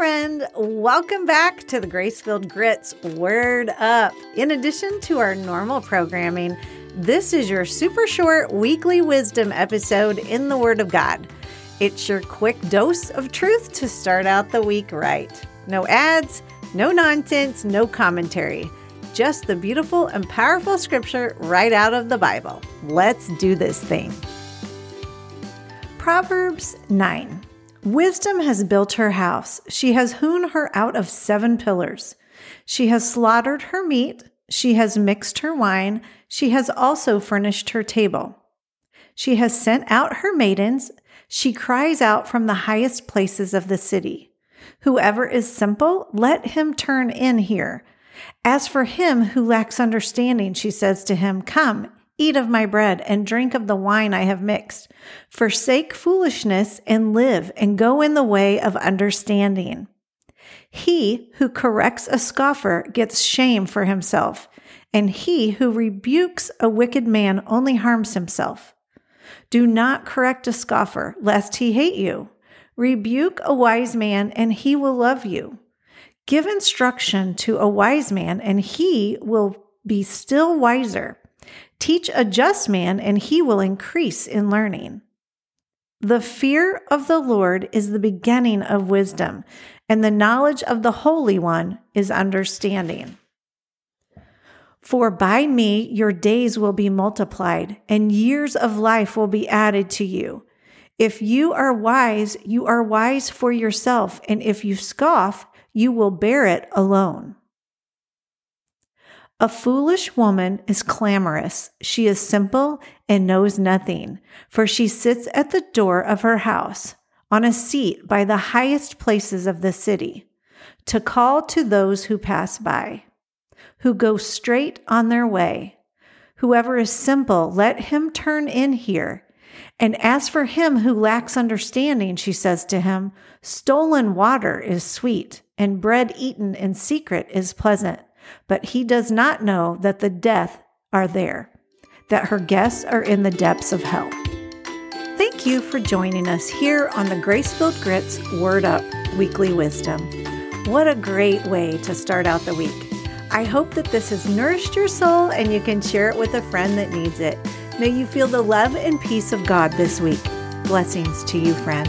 friend. Welcome back to the Grace-Filled Grit's Word Up. In addition to our normal programming, this is your super short weekly wisdom episode in the Word of God. It's your quick dose of truth to start out the week right. No ads, no nonsense, no commentary. Just the beautiful and powerful scripture right out of the Bible. Let's do this thing. Proverbs 9. Wisdom has built her house. She has hewn her out of seven pillars. She has slaughtered her meat. She has mixed her wine. She has also furnished her table. She has sent out her maidens. She cries out from the highest places of the city. Whoever is simple, let him turn in here. As for him who lacks understanding, she says to him, Come, eat of my bread and drink of the wine I have mixed. Forsake foolishness and live and go in the way of understanding. He who corrects a scoffer gets shame for himself, and he who rebukes a wicked man only harms himself. Do not correct a scoffer, lest he hate you. Rebuke a wise man, and he will love you. Give instruction to a wise man, and he will be still wiser. Teach a just man, and he will increase in learning. The fear of the Lord is the beginning of wisdom, and the knowledge of the Holy One is understanding. For by me your days will be multiplied, and years of life will be added to you. If you are wise, you are wise for yourself, and if you scoff, you will bear it alone. A foolish woman is clamorous. She is simple and knows nothing, for she sits at the door of her house on a seat by the highest places of the city to call to those who pass by who go straight on their way. Whoever is simple, let him turn in here. And as for him who lacks understanding, she says to him, stolen water is sweet, and bread eaten in secret is pleasant. But he does not know that the death are there, that her guests are in the depths of hell. Thank you for joining us here on the Grace-Filled Grit's Word Up Weekly Wisdom. What a great way to start out the week. I hope that this has nourished your soul and you can share it with a friend that needs it. May you feel the love and peace of God this week. Blessings to you, friend.